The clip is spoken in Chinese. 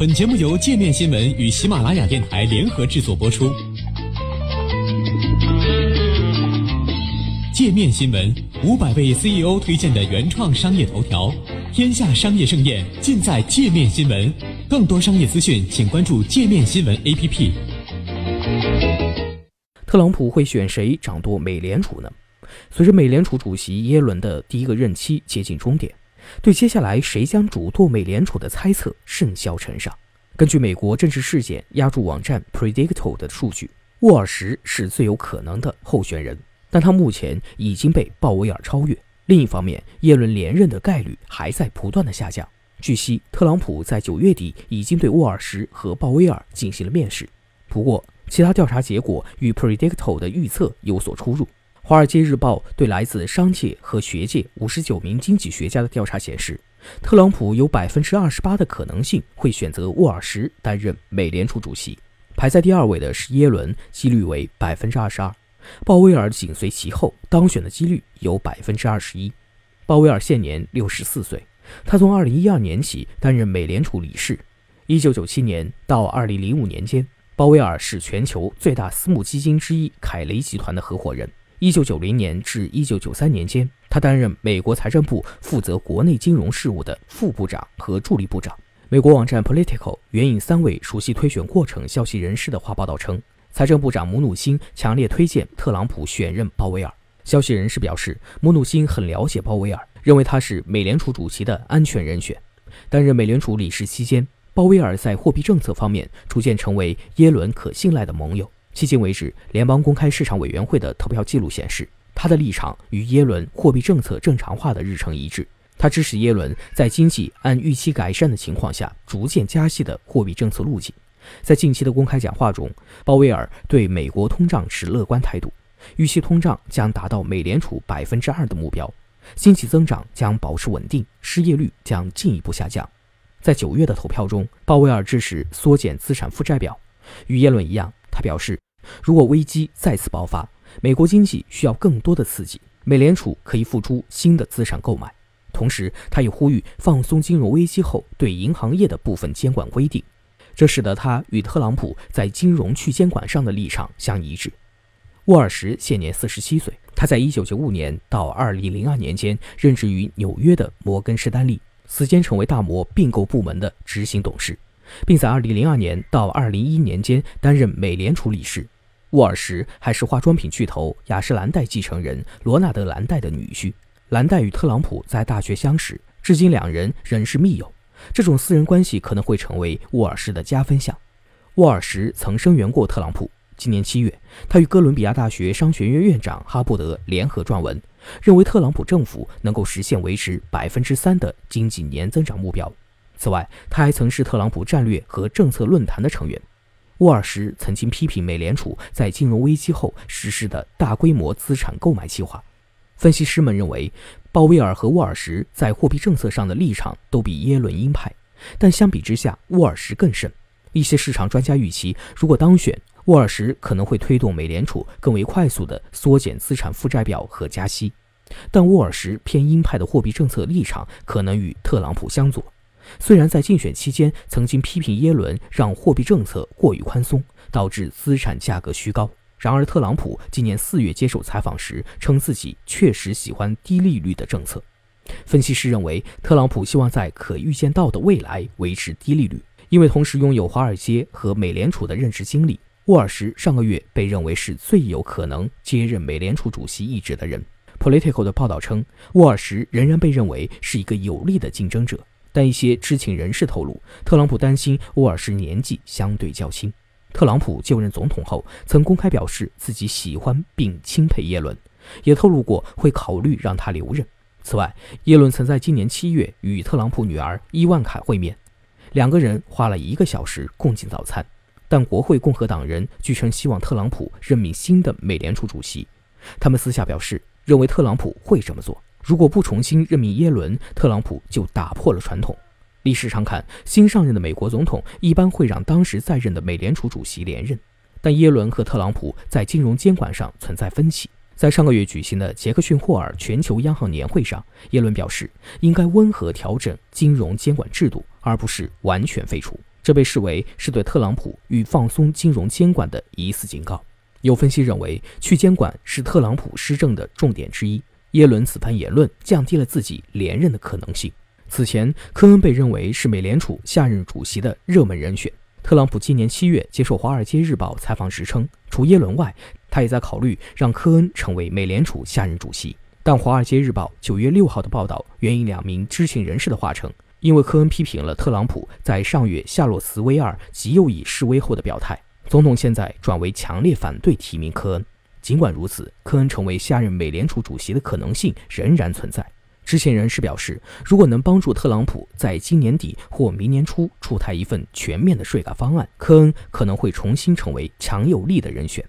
本节目由界面新闻与喜马拉雅电台联合制作播出。界面新闻五百位 CEO 推荐的原创商业头条，天下商业盛宴尽在界面新闻。更多商业资讯，请关注界面新闻 APP。特朗普会选谁掌舵美联储呢？随着美联储主席耶伦的第一个任期接近终点。对接下来谁将主舵美联储的猜测甚嚣尘上。根据美国政治事件压注网站 Predicto 的数据，沃尔什是最有可能的候选人，但他目前已经被鲍威尔超越。另一方面，耶伦连任的概率还在不断的下降。据悉，特朗普在九月底已经对沃尔什和鲍威尔进行了面试。不过，其他调查结果与 Predicto 的预测有所出入。《华尔街日报》对来自商界和学界五十九名经济学家的调查显示，特朗普有百分之二十八的可能性会选择沃尔什担任美联储主席，排在第二位的是耶伦，几率为百分之二十二，鲍威尔紧随其后，当选的几率有百分之二十一。鲍威尔现年六十四岁，他从二零一二年起担任美联储理事，一九九七年到二零零五年间，鲍威尔是全球最大私募基金之一凯雷集团的合伙人。一九九零年至一九九三年间，他担任美国财政部负责国内金融事务的副部长和助理部长。美国网站 Political 援引三位熟悉推选过程消息人士的话报道称，财政部长姆努辛强烈推荐特朗普选任鲍威尔。消息人士表示，姆努辛很了解鲍威尔，认为他是美联储主席的安全人选。担任美联储理事期间，鲍威尔在货币政策方面逐渐成为耶伦可信赖的盟友。迄今为止，联邦公开市场委员会的投票记录显示，他的立场与耶伦货币政策正常化的日程一致。他支持耶伦在经济按预期改善的情况下逐渐加息的货币政策路径。在近期的公开讲话中，鲍威尔对美国通胀持乐观态度，预期通胀将达到美联储百分之二的目标，经济增长将保持稳定，失业率将进一步下降。在九月的投票中，鲍威尔支持缩减资产负债表，与耶伦一样。他表示，如果危机再次爆发，美国经济需要更多的刺激，美联储可以付出新的资产购买。同时，他也呼吁放松金融危机后对银行业的部分监管规定，这使得他与特朗普在金融去监管上的立场相一致。沃尔什现年四十七岁，他在一九九五年到二零零二年间任职于纽约的摩根士丹利，此间成为大摩并购部门的执行董事。并在2002年到2011年间担任美联储理事。沃尔什还是化妆品巨头雅诗兰黛继承人罗纳德·兰黛的女婿。兰黛与特朗普在大学相识，至今两人仍是密友。这种私人关系可能会成为沃尔什的加分项。沃尔什曾声援过特朗普。今年七月，他与哥伦比亚大学商学院院长哈布德联合撰文，认为特朗普政府能够实现维持百分之三的经济年增长目标。此外，他还曾是特朗普战略和政策论坛的成员。沃尔什曾经批评美联储在金融危机后实施的大规模资产购买计划。分析师们认为，鲍威尔和沃尔什在货币政策上的立场都比耶伦鹰派，但相比之下，沃尔什更甚。一些市场专家预期，如果当选，沃尔什可能会推动美联储更为快速地缩减资产负债表和加息。但沃尔什偏鹰派的货币政策立场可能与特朗普相左。虽然在竞选期间曾经批评耶伦让货币政策过于宽松，导致资产价格虚高，然而特朗普今年四月接受采访时称自己确实喜欢低利率的政策。分析师认为，特朗普希望在可预见到的未来维持低利率，因为同时拥有华尔街和美联储的任职经历。沃尔什上个月被认为是最有可能接任美联储主席一职的人。Political 的报道称，沃尔什仍然被认为是一个有力的竞争者。但一些知情人士透露，特朗普担心沃尔什年纪相对较轻。特朗普就任总统后，曾公开表示自己喜欢并钦佩耶伦，也透露过会考虑让他留任。此外，耶伦曾在今年七月与特朗普女儿伊万卡会面，两个人花了一个小时共进早餐。但国会共和党人据称希望特朗普任命新的美联储主席，他们私下表示认为特朗普会这么做。如果不重新任命耶伦，特朗普就打破了传统。历史上看，新上任的美国总统一般会让当时在任的美联储主席连任。但耶伦和特朗普在金融监管上存在分歧。在上个月举行的杰克逊霍尔全球央行年会上，耶伦表示应该温和调整金融监管制度，而不是完全废除。这被视为是对特朗普与放松金融监管的一次警告。有分析认为，去监管是特朗普施政的重点之一。耶伦此番言论降低了自己连任的可能性。此前，科恩被认为是美联储下任主席的热门人选。特朗普今年七月接受《华尔街日报》采访时称，除耶伦外，他也在考虑让科恩成为美联储下任主席。但《华尔街日报》九月六号的报道援引两名知情人士的话称，因为科恩批评了特朗普在上月夏洛茨维尔极右翼示威后的表态，总统现在转为强烈反对提名科恩。尽管如此，科恩成为下任美联储主席的可能性仍然存在。知情人士表示，如果能帮助特朗普在今年底或明年初出台一份全面的税改方案，科恩可能会重新成为强有力的人选。